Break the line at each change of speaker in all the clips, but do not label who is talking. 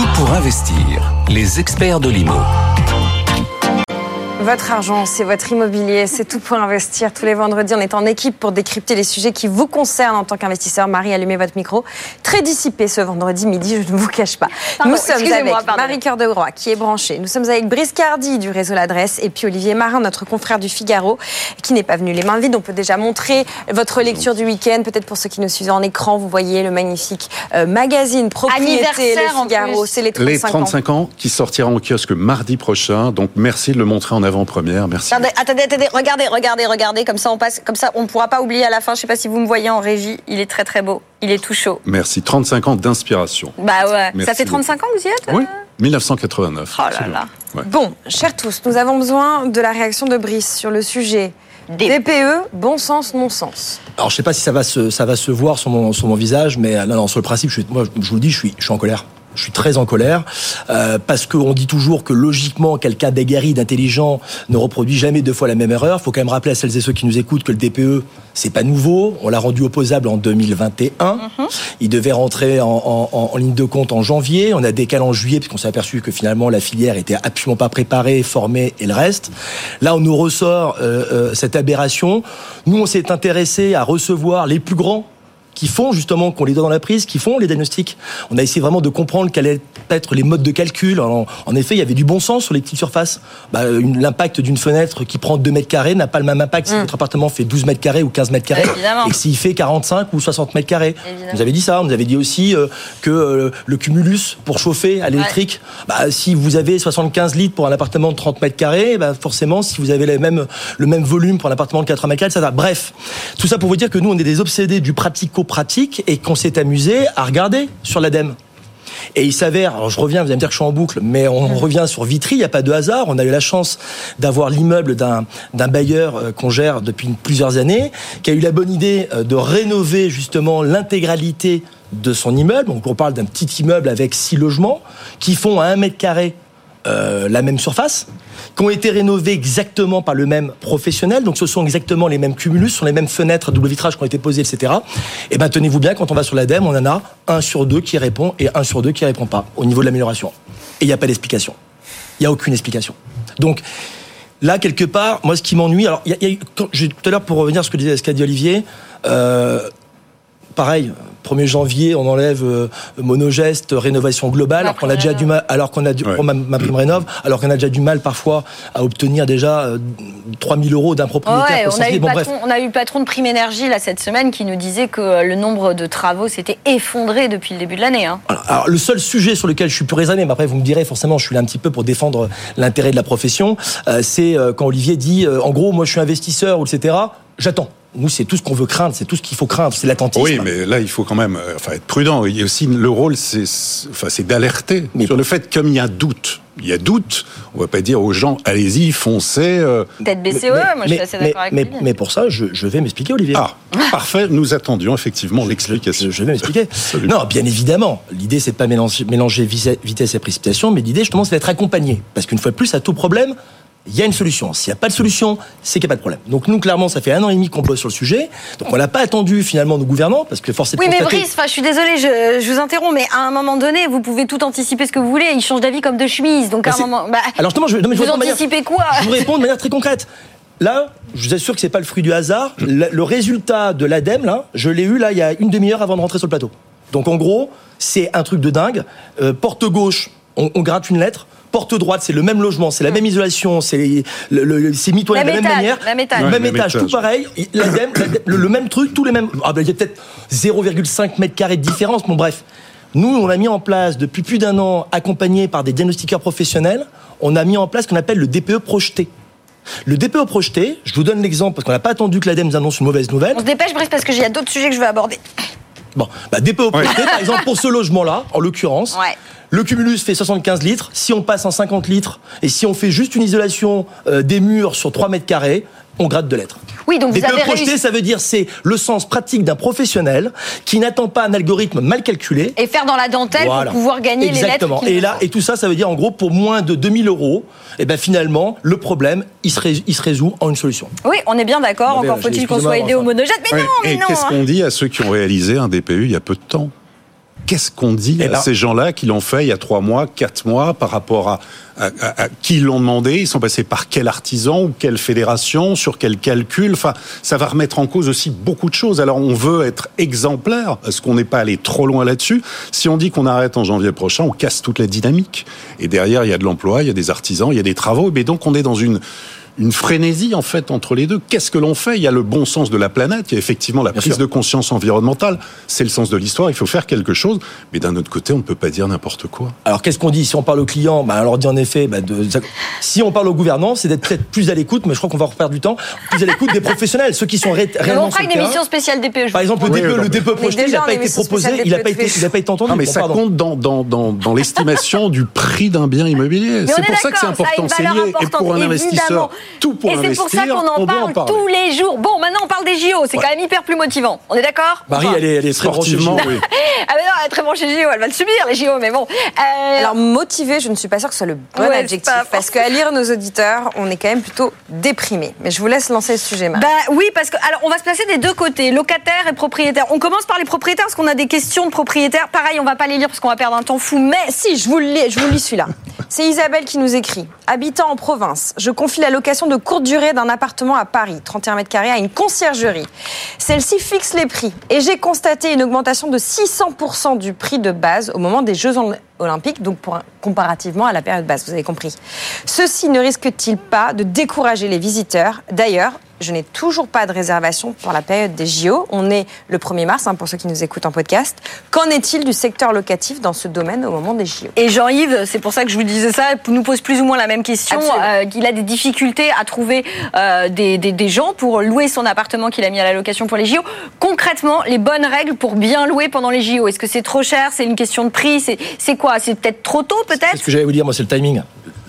Tout pour investir. Les experts de l'IMO.
Votre argent, c'est votre immobilier, c'est tout pour investir. Tous les vendredis, on est en équipe pour décrypter les sujets qui vous concernent en tant qu'investisseur. Marie, allumez votre micro. Très dissipé ce vendredi midi, je ne vous cache pas.
Pardon,
Nous sommes avec
pardon.
Marie Cœur de Groix, qui est branchée. Nous sommes avec Brice Cardi du réseau L'Adresse et puis Olivier Marin, notre confrère du Figaro, qui n'est pas venu les mains vides. On peut déjà montrer votre lecture du week-end. Peut-être pour ceux qui nous suivent en écran, vous voyez le magnifique euh, magazine Propriété,
Anniversaire, en
le Figaro. C'est les 35,
Les 35 ans. qui sortira en kiosque mardi prochain. Donc merci de le montrer en avant-première. Merci.
Attendez, attendez, attendez, regardez, regardez, regardez, comme ça on passe, comme ça on pourra pas oublier à la fin. Je sais pas si vous me voyez en régie, il est très très beau, il est tout chaud.
Merci. 35 ans d'inspiration.
Bah ouais,
Merci
ça fait 35 ans que vous y êtes
Oui.
euh
1989.
Oh là
absolument.
là.
Ouais.
Bon, chers tous, nous avons besoin de la réaction de Brice sur le sujet DPE, bon sens, non sens.
Alors je sais pas si ça va se, ça va se voir sur mon, sur mon visage, mais euh, non, non, sur le principe, je suis, moi, je vous le dis, je suis, je suis en colère. Je suis très en colère euh, parce qu'on dit toujours que logiquement quelqu'un d'aguerri, d'intelligent ne reproduit jamais deux fois la même erreur. Faut quand même rappeler à celles et ceux qui nous écoutent que le DPE c'est pas nouveau. On l'a rendu opposable en 2021. Il devait rentrer en, en- en- en ligne de compte en janvier. On a décalé en juillet puisqu'on s'est aperçu que finalement la filière était absolument pas préparée, formée et le reste. Là on nous ressort euh, euh, cette aberration. Nous on s'est intéressé à recevoir les plus grands qui font justement, qu'on les donne dans la prise, qui font les diagnostics. On a essayé vraiment de comprendre quels allaient être les modes de calcul. En, en effet, il y avait du bon sens sur les petites surfaces. Bah, une- L'impact d'une fenêtre qui prend 2 mètres carrés n'a pas le même impact si votre appartement fait 12 mètres carrés ou 15 mètres carrés.
Évidemment.
Et s'il fait 45 ou 60 mètres carrés. On nous avait dit ça. On nous avait dit aussi euh, que euh, le cumulus pour chauffer à l'électrique, bah, si vous avez 75 litres pour un appartement de 30 mètres carrés, bah, forcément, si vous avez le même, le même volume pour un appartement de 80 mètres carrés, ça va. Bref, tout ça pour vous dire que nous, on est des obsédés du pratico-pratique et qu'on s'est amusé à regarder sur l'ADEME. Et il s'avère, alors je reviens, vous allez me dire que je suis en boucle, mais on revient sur Vitry, il n'y a pas de hasard. On a eu la chance d'avoir l'immeuble d'un d'un bailleur euh, qu'on gère depuis plusieurs années, qui a eu la bonne idée euh, de rénover justement l'intégralité de son immeuble. Donc on parle d'un petit immeuble avec six logements qui font à un mètre carré euh, la même surface, qui ont été rénovés exactement par le même professionnel. Donc ce sont exactement les mêmes cumulus, ce sont les mêmes fenêtres double vitrage qui ont été posées, etc. Et ben tenez-vous bien, quand on va sur l'ADEME, on en a un sur deux qui répond et un sur deux qui répond pas au niveau de l'amélioration. Et il n'y a pas d'explication. Il n'y a aucune explication. Donc là, quelque part, moi, ce qui m'ennuie, alors, y quand- tout à l'heure, pour revenir à ce que disait- ce qu'a dit Olivier, euh, pareil, 1er janvier, on enlève euh, monogeste, rénovation globale, alors qu'on a déjà du mal, alors qu'on a du,
Ouais.
pour ma, ma prime rénov, alors qu'on a déjà du mal parfois à obtenir déjà euh, 3000 euros d'un propriétaire.
Ouais,
pour
on a, eu
bref.
patron, on a eu le patron de Prime Énergie là, cette semaine qui nous disait que euh, le nombre de travaux s'était effondré depuis le début de l'année. Hein.
Alors, le seul sujet sur lequel je suis plus raisonné, mais après vous me direz forcément, je suis là un petit peu pour défendre l'intérêt de la profession, euh, c'est euh, quand Olivier dit, euh, en gros, moi je suis investisseur, ou etc. J'attends. Nous, c'est tout ce qu'on veut craindre, c'est tout ce qu'il faut craindre, c'est l'attentisme.
Oui, mais là, il faut quand même euh, enfin, être prudent. Il y a aussi le rôle, c'est enfin, c'est d'alerter
Mais-
sur le fait, comme il y a doute, il y a doute, on va pas dire aux gens, allez-y, foncez. euh.
Peut-être BCE,
Mais-
moi je suis assez
mais-
d'accord avec
mais,
lui.
mais pour ça, je, je vais m'expliquer, Olivier.
Ah, parfait, nous attendions effectivement l'explication.
Je, je vais m'expliquer. Non, bien évidemment. L'idée, c'est de pas mélanger, mélanger vitesse et précipitation, mais l'idée, justement, c'est d'être accompagné. Parce qu'une fois de plus, à tout problème, il y a une solution. S'il n'y a pas de solution, c'est qu'il n'y a pas de problème. Donc nous, clairement, ça fait un an et demi qu'on bosse sur le sujet. Donc on n'a pas attendu finalement nos gouvernants, parce que forcément.
Oui, mais Brice, je suis désolée, je, je vous interromps, mais à un moment donné, vous pouvez tout anticiper ce que vous voulez. Il change d'avis comme de chemise. Donc à
Bah,
un moment. bah,
Alors justement, je, non, mais je
vous
manière-
anticipez quoi
Je vous réponds de manière très concrète. Là, je vous assure que c'est pas le fruit du hasard. Le, le résultat de l'ADEME, là, je l'ai eu là il y a une demi-heure avant de rentrer sur le plateau. Donc en gros, c'est un truc de dingue. Euh, porte gauche, on, on gratte une lettre. Porte droite, c'est le même logement, c'est la même isolation, c'est le, le- c'est mitoyen de la
Même étage,
manière.
même étage.
Même
même
étage, tout pareil. L'ADEME, le, le même truc, tous les mêmes. Ah ben, il y a peut-être 0,5 mètres carrés de différence. Bon bref, nous on a mis en place depuis plus d'un an, accompagné par des diagnostiqueurs professionnels, on a mis en place ce qu'on appelle le DPE projeté. Le DPE projeté, je vous donne l'exemple parce qu'on n'a pas attendu que l'ADEME nous annonce une mauvaise nouvelle.
On se dépêche, Brice, parce que j'ai d'autres sujets que je veux aborder.
Bon, bah, dépôt projeté, par exemple, pour ce logement-là, en l'occurrence,
Ouais.
Le cumulus fait 75 litres. Si on passe en 50 litres et si on fait juste une isolation euh, des murs sur 3 mètres carrés, on gratte de lettres.
Oui, donc vous avez
projeté,
réussi.
ça veut dire c'est le sens pratique d'un professionnel qui n'attend pas un algorithme mal calculé.
Et faire dans la dentelle
Voilà.
pour pouvoir gagner
Exactement.
les lettres.
Et là, et tout ça, ça veut dire en gros pour moins de 2000 euros, et ben finalement le problème, il se, rés- il se résout en une solution.
Oui, on est bien d'accord. Encore faut-il qu'on soit aidé au. Mais non, mais
Et
non.
qu'est-ce qu'on dit à ceux qui ont réalisé un DPU il y a peu de temps? Qu'est-ce qu'on dit
Eh
à
ben-
ces gens-là qui l'ont fait il y a trois mois, quatre mois, par rapport à, à- à- à qui l'ont demandé? Ils sont passés par quel artisan ou quelle fédération, sur quel calcul? Enfin, ça va remettre en cause aussi beaucoup de choses. Alors, on veut être exemplaire, parce qu'on n'est pas allé trop loin là-dessus. Si on dit qu'on arrête en janvier prochain, on casse toute la dynamique. Et derrière, il y a de l'emploi, il y a des artisans, il y a des travaux. Mais donc, on est dans une une frénésie en fait entre les deux. Qu'est-ce que l'on fait? Il y a le bon sens de la planète, il y a effectivement la
Bien
prise
sûr.
de conscience environnementale, c'est le sens de l'histoire, il faut faire quelque chose, mais d'un autre côté, on ne peut pas dire n'importe quoi.
Alors qu'est-ce qu'on dit? Si on parle aux clients, bah, on leur dit en effet, bah, de, si on parle aux gouvernants, c'est d'être peut-être plus à l'écoute, mais je crois qu'on va reperdre du temps, plus à l'écoute des professionnels, ceux qui sont ré-
Mais
réellement
on fera une émission spéciale DPE.
Par exemple, le
Oui,
DPE, le. DPE projeté, il n'a pas été proposé, il n'a pas n'a pas été entendu.
Non, mais
Bon,
ça
pardon.
compte dans, dans, dans, dans l'estimation du prix d'un bien immobilier. C'est pour ça que c'est important, c'est lié. Et pour un investisseur, tout pour
Et c'est pour ça qu'on en parle
en
tous les jours. Bon, maintenant on parle des JO, c'est
Ouais.
quand même hyper plus motivant. On est d'accord
Marie,
Enfin,
elle est, elle est très branchée.
Sportivement, oui.
Ah mais non, elle est très branchée JO, elle va le subir les JO, mais bon. Euh,
Alors motivé, je ne suis pas sûre que ce soit le bon
Ouais,
adjectif.
pas
Parce qu'à lire nos auditeurs, on est quand même plutôt déprimé. Mais je vous laisse lancer le sujet, Marie.
Bah oui, parce que alors on va se placer des deux côtés, locataires et propriétaires. On commence par les propriétaires parce qu'on a des questions de propriétaires. Pareil, on va pas les lire parce qu'on va perdre un temps fou. Mais
Si, je vous le lis, je vous lis celui-là. C'est Isabelle qui nous écrit. Habitant en province, je confie la de courte durée d'un appartement à Paris, 31 mètres carrés, à une conciergerie. Celle-ci fixe les prix et j'ai constaté une augmentation de 600% du prix de base au moment des Jeux Ol- Olympiques, donc comparativement à la période basse, vous avez compris. Ceci ne risque-t-il pas de décourager les visiteurs? D'ailleurs, je n'ai toujours pas de réservation pour la période des JO. On est le 1er mars, hein, pour ceux qui nous écoutent en podcast. Qu'en est-il du secteur locatif dans ce domaine au moment des JO
et Jean-Yves, c'est pour ça que je vous disais ça, nous pose plus ou moins la même question. Euh, qu'il a des difficultés à trouver euh, des, des- des gens pour louer son appartement qu'il a mis à la location pour les JO. Concrètement, les bonnes règles pour bien louer pendant les JO. Est-ce que c'est trop cher? C'est une question de prix C'est quoi? C'est peut-être trop tôt,
C'est
peut-être
ce que j'allais vous dire, moi, c'est le timing.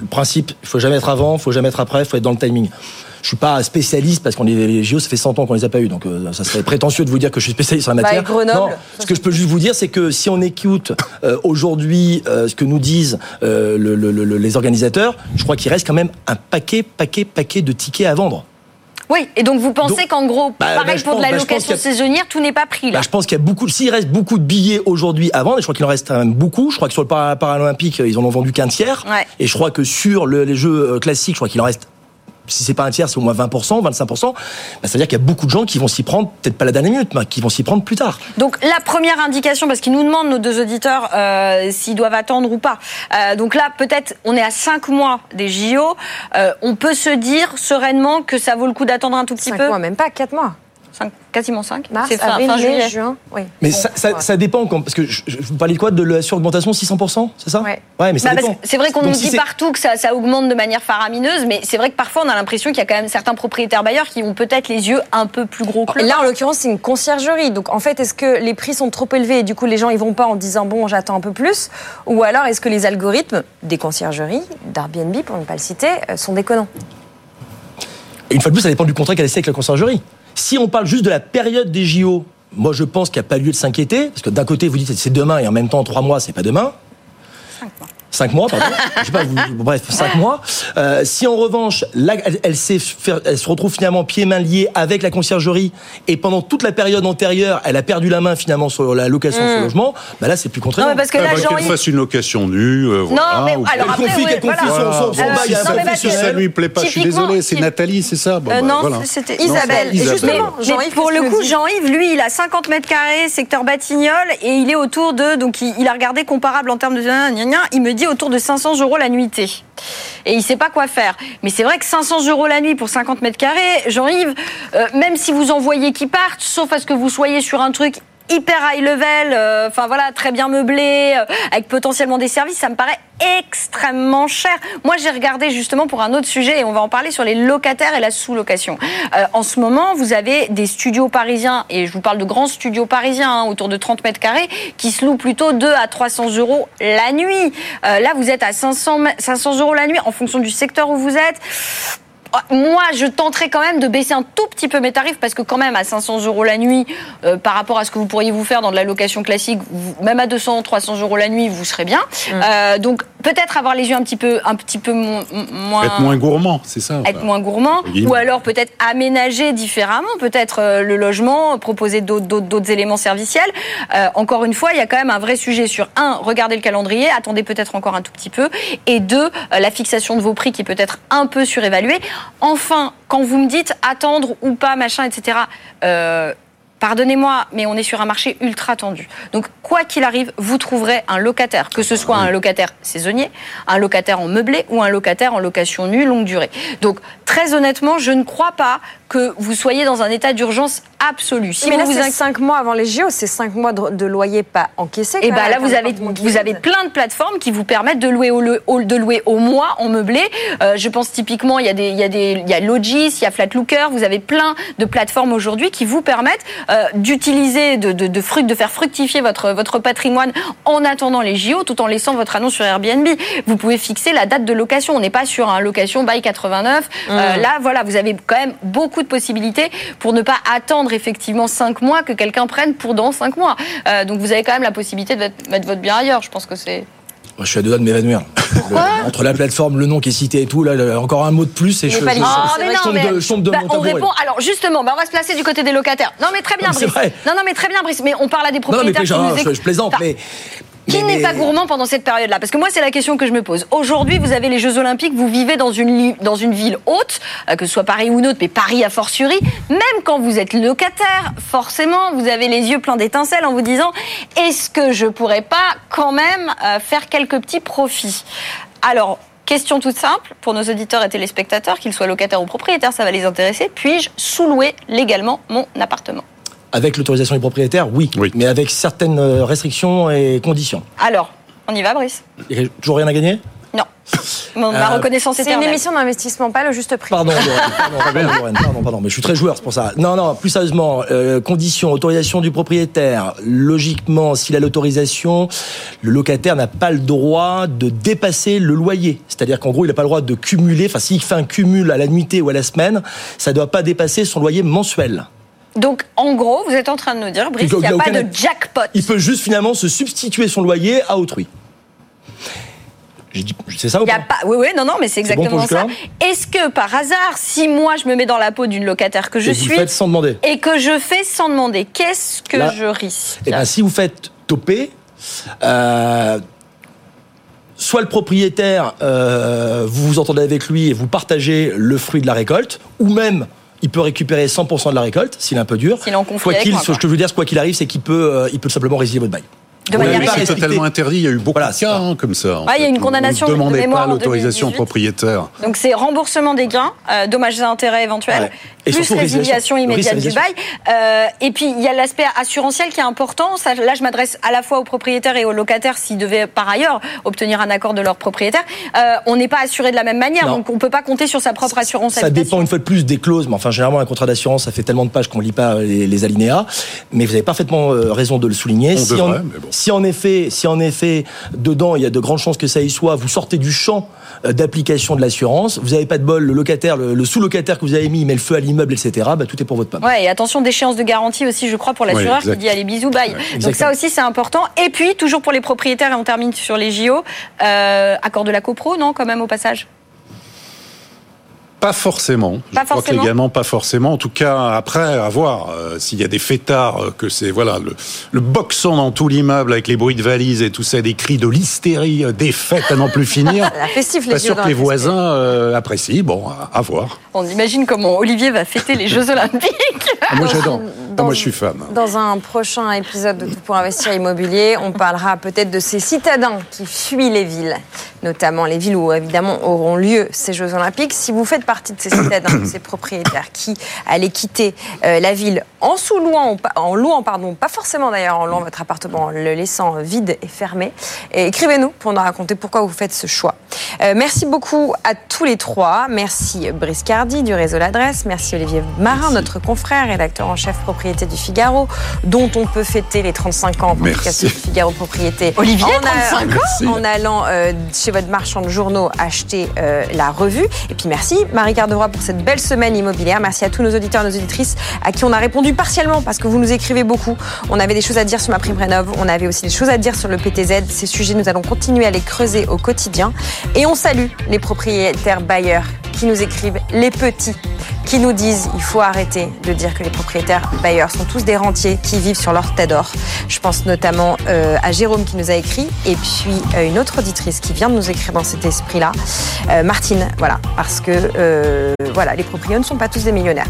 Le principe, il faut jamais être avant, il faut jamais être après, il faut être dans le timing. Je suis pas spécialiste parce qu'on est les JO, ça fait 100 ans qu'on les a pas eu, donc euh, ça serait prétentieux de vous dire que je suis spécialiste en la
Bah,
matière.
et Grenoble,
non, ce que je peux juste vous dire, c'est que si on écoute euh, aujourd'hui euh, ce que nous disent le- le- le- les organisateurs, je crois qu'il reste quand même un paquet, paquet, paquet de tickets à vendre.
Oui, et donc vous pensez qu'en gros,
bah,
pareil
bah,
pour de la
bah, pense
location saisonnière, tout n'est pas pris là.
Bah, je pense qu'il y a beaucoup, s'il reste beaucoup de billets aujourd'hui à vendre, et je crois qu'il en reste quand même beaucoup. Je crois que sur le para- paralympique, ils en ont vendu qu'un tiers.
Ouais.
Et je crois que sur le- les jeux classiques, je crois qu'il en reste. Si c'est pas un tiers, c'est au moins 20%, 25%. Bah, ça veut dire qu'il y a beaucoup de gens qui vont s'y prendre, peut-être pas la dernière minute, mais qui vont s'y prendre plus tard.
Donc la première indication, parce qu'ils nous demandent nos deux auditeurs euh, s'ils doivent attendre ou pas. Euh, donc là, peut-être, on est à 5 mois des JO. Euh, on peut se dire sereinement que ça vaut le coup d'attendre un tout petit
5
peu.
mois, même pas 4 mois.
Quasiment 5
Mars,
C'est fin,
avril,
fin
mai,
juillet.
juin. Oui.
Mais
Bon,
ça, ça,
ouais.
ça dépend, quand- parce que je, je- vous parlez de quoi De la suraugmentation 600%, c'est ça?
Ouais.
mais ça
Bah, c'est vrai qu'on nous
si
dit partout que ça, ça augmente de manière faramineuse, mais c'est vrai que parfois on a l'impression qu'il y a quand même certains propriétaires bailleurs qui ont peut-être les yeux un peu plus gros que le
Là, en l'occurrence, c'est une conciergerie. Donc, en fait, est-ce que les prix sont trop élevés et du coup, les gens ils vont pas en disant bon, j'attends un peu plus? Ou alors, est-ce que les algorithmes des conciergeries, d'Airbnb pour ne pas le citer, euh, sont déconnants?
Et une fois de plus, ça dépend du contrat qu'elle a signé avec la conciergerie. Si on parle juste de la période des JO, moi je pense qu'il n'y a pas lieu de s'inquiéter, parce que d'un côté vous dites c'est demain et en même temps trois mois c'est pas demain. Cinq mois, pardon. Je sais pas, vous- bref, cinq mois. Euh, si en revanche, là, elle, elle, faire- elle se retrouve finalement pieds mains liés avec la conciergerie et pendant toute la période antérieure, elle a perdu la main finalement sur la location de son logement, bah là c'est plus contraignant.
Non, mais parce que
Ah
là,
bah, qu'elle fasse une location nue. euh, voilà,
Non, mais
ou-
alors
Elle
après,
confie,
ouais,
qu'elle confie
voilà.
son, son, son
Euh,
bail à un
Si ça
professionnel.
lui plaît pas, je suis désolé, c'est Nathalie, c'est ça? Bon,
Euh,
bah,
non,
voilà.
c'était
Isabelle. Et
Isabelle.
justement,
Mais
Jean-Yves,
pour le coup, Jean-Yves, lui, il a 50 mètres carrés, secteur Batignolles, et il est autour de. Donc, il, a regardé comparable en termes de. Il me autour de 500 euros la nuitée. Et il sait pas quoi faire. Mais c'est vrai que 500 euros la nuit pour 50 mètres carrés, Jean-Yves, euh, même si vous en voyez qui partent, sauf à ce que vous soyez sur un truc hyper high level, euh, enfin voilà, très bien meublé, euh, avec potentiellement des services, ça me paraît extrêmement cher. Moi, j'ai regardé justement pour un autre sujet et on va en parler sur les locataires et la sous-location. Euh, en ce moment, vous avez des studios parisiens et je vous parle de grands studios parisiens hein, autour de 30 mètres carrés qui se louent plutôt 2 à 300 euros la nuit. Euh, là, vous êtes à 500, 500 euros la nuit en fonction du secteur où vous êtes. Moi, je tenterai quand même de baisser un tout petit peu mes tarifs parce que quand même à 500 euros la nuit, euh, par rapport à ce que vous pourriez vous faire dans de la location classique, vous- même à 200, 300 euros la nuit, vous serez bien. Euh, donc peut-être avoir les yeux un petit peu, un petit peu moins,
Être moins gourmand, c'est ça.
être
enfin.
moins gourmand, ou alors peut-être aménager différemment, peut-être euh, le logement, proposer d'autres- éléments serviciels. Euh, encore une fois, il y a quand même un vrai sujet sur un, regardez le calendrier, attendez peut-être encore un tout petit peu, et deux, euh, la fixation de vos prix qui peut être un peu surévaluée. Enfin, quand vous me dites attendre ou pas, machin, etc. Pardonnez-moi, mais on est sur un marché ultra tendu. Donc, quoi qu'il arrive, vous trouverez un locataire, que ce soit un locataire saisonnier, un locataire en meublé ou un locataire en location nue longue durée. Donc, très honnêtement, je ne crois pas que vous soyez dans un état d'urgence absolu. Si
mais
vous
là,
vous
c'est
inquiétez-
5 mois avant les JO, c'est 5 mois de, loyer pas encaissé.
et bah
même,
là, vous avez, vous avez plein de plateformes qui vous permettent de louer au, de louer au mois en meublé. Euh, je pense typiquement, il y a des, il y a des, il y a Logis, il y a Flatlooker. Vous avez plein de plateformes aujourd'hui qui vous permettent euh, d'utiliser, de, de, de, fruct- de faire fructifier votre, votre patrimoine en attendant les JO, tout en laissant votre annonce sur Airbnb. Vous pouvez fixer la date de location. On n'est pas sur un location by 89. Euh, là, voilà, vous avez quand même beaucoup de possibilités pour ne pas attendre effectivement 5 mois que quelqu'un prenne pour dans 5 mois. Euh, donc vous avez quand même la possibilité de mettre- votre bien ailleurs. Je pense que c'est.
Moi, je suis à deux doigts de m'évanouir. Entre la plateforme, le nom qui est cité et tout, là, encore un mot de plus et je, je-
Ah, mais
de, je tombe de
bah,
mon
on répond. Alors justement, bah, on va se placer du côté des locataires. Non mais très bien,
Non, mais
Brice.
vrai.
Non non mais très bien, Brice. Mais on parle à des
Non, non, mais
propriétaires
genre,
qui nous
je,
écoutent.
je plaisante,
Enfin,
mais.
Qui n'est pas gourmand pendant cette période-là? Parce que moi, c'est la question que je me pose. Aujourd'hui, vous avez les Jeux Olympiques, vous vivez dans une, li- dans une ville haute, euh, que ce soit Paris ou une autre, mais Paris a fortiori. Même quand vous êtes locataire, forcément, vous avez les yeux pleins d'étincelles en vous disant est-ce que je pourrais pas quand même euh, faire quelques petits profits? Alors, question toute simple pour nos auditeurs et téléspectateurs, qu'ils soient locataires ou propriétaires, ça va les intéresser. Puis-je sous-louer légalement mon appartement?
Avec l'autorisation du propriétaire, oui,
Oui.
mais avec certaines euh, restrictions et conditions.
Alors, on y va, Brice?
Il y a toujours rien à gagner?
Non. Mon- Ma
Euh,
reconnaissance
C'est une émission d'investissement, pas le juste prix.
Pardon, pardon, pardon, Lorraine, pardon, pardon, mais je suis très joueur, c'est pour ça. Non, non, plus sérieusement, euh, conditions, autorisation du propriétaire. Logiquement, s'il a l'autorisation, le locataire n'a pas le droit de dépasser le loyer. C'est-à-dire qu'en gros, il n'a pas le droit de cumuler, enfin, s'il fait un cumul à la nuitée ou à la semaine, ça ne doit pas dépasser son loyer mensuel.
Donc, en gros, vous êtes en train de nous dire, Brice,
Il
qu'il n'y a pas
aucun-
de jackpot.
Il peut juste finalement se substituer son loyer à autrui. C'est ça ou
Il y a
pas.
Oui, oui, non, non, mais c'est
bon
exactement ça. Est-ce que par hasard, si moi je me mets dans la peau d'une locataire que je
Et
suis
sans demander.
et que je fais sans demander, qu'est-ce que
Là-
je risque
Eh ben, si vous faites toper, euh, soit le propriétaire, euh, vous vous entendez avec lui et vous partagez le fruit de la récolte, ou même il peut récupérer 100% de la récolte s'il est un peu dur.
S'il est en conflit
Quoi qu'il, ce que je veux dire, c'est quoi qu'il arrive, c'est qu'il peut, euh, il peut simplement résilier votre bail.
De manière
pas
c'est totalement interdit. Il y a eu beaucoup
Voilà,
de cas hein, comme ça.
Ouais, il y a une condamnation
On ne
de
demandait
mémoire
pas l'autorisation
2018.
propriétaire.
Donc c'est remboursement des gains, euh, dommages et intérêts éventuels,
Ouais. Et
plus résiliation
résiliation.
immédiate du bail. Euh, et puis il y a l'aspect assurantiel qui est important. Ça, là, je m'adresse à la fois aux propriétaires et aux locataires s'ils devaient par ailleurs obtenir un accord de leur propriétaire. Euh, on n'est pas assuré de la même manière,
Non.
donc on peut pas compter sur sa propre assurance.
Ça dépend une fois de plus des clauses, mais enfin généralement un contrat d'assurance ça fait tellement de pages qu'on lit pas les, les alinéas. Mais vous avez parfaitement raison de le souligner.
On
si,
devrait, mais bon.
Si en effet, si en effet dedans il y a de grandes chances que ça y soit, vous sortez du champ euh, d'application de l'assurance, vous n'avez pas de bol, le locataire, le, le sous-locataire que vous avez mis il met le feu à l'immeuble, etc. Bah, tout est pour votre pomme.
Ouais, et attention d'échéance de garantie aussi, je crois, pour l'assureur
Ouais,
qui dit allez bisous, bye. Donc ça aussi c'est important. Et puis toujours pour les propriétaires, et on termine sur les JO, euh, accord de la copro, non, quand même au passage?
Pas forcément. Je
Pas
crois que
forcément.
légalement, pas forcément. En tout cas, après, à voir euh, s'il y a des fêtards, euh, que c'est voilà le, le boxon dans tout l'immeuble avec les bruits de valises et tout ça, des cris de l'hystérie, euh, des fêtes à n'en plus finir.
La les
Pas sûr que les voisins apprécient. Bon, à, à voir.
On imagine comment Olivier va fêter les Jeux Olympiques.
Ah, moi, j'adore. Ah, moi, je suis fan.
Dans un prochain épisode de Tout pour investir immobilier, on parlera peut-être de ces citadins qui fuient les villes. Notamment les villes où évidemment auront lieu ces Jeux Olympiques. Si vous faites partie de ces citadins, de ces propriétaires qui allaient quitter euh, la ville en sous-louant, en louant, pardon, pas forcément d'ailleurs en louant votre appartement, en le laissant vide et fermé, écrivez-nous pour nous raconter pourquoi vous faites ce choix. Euh, merci beaucoup à tous les trois. Merci Brice Cardi du réseau L'Adresse. Merci Olivier Marin, notre confrère, rédacteur en chef propriété du Figaro, dont on peut fêter les 35 ans en publication du Figaro Propriété.
Olivier, en 35 ans
En allant euh, chez votre marchand de journaux acheter euh, la revue. Et puis merci Marie Cardevroy pour cette belle semaine immobilière. Merci à tous nos auditeurs et nos auditrices à qui on a répondu partiellement parce que vous nous écrivez beaucoup. On avait des choses à dire sur ma prime rénov. On avait aussi des choses à dire sur le PTZ. Ces sujets, nous allons continuer à les creuser au quotidien. Et on salue les propriétaires bailleurs qui nous écrivent, les petits qui nous disent il faut arrêter de dire que les propriétaires bailleurs sont tous des rentiers qui vivent sur leur tête d'or. Je pense notamment euh, à Jérôme qui nous a écrit et puis euh, une autre auditrice qui vient de nous écrire dans cet esprit-là, euh, Martine. Voilà, parce que voilà, les propriétaires ne sont pas tous des millionnaires.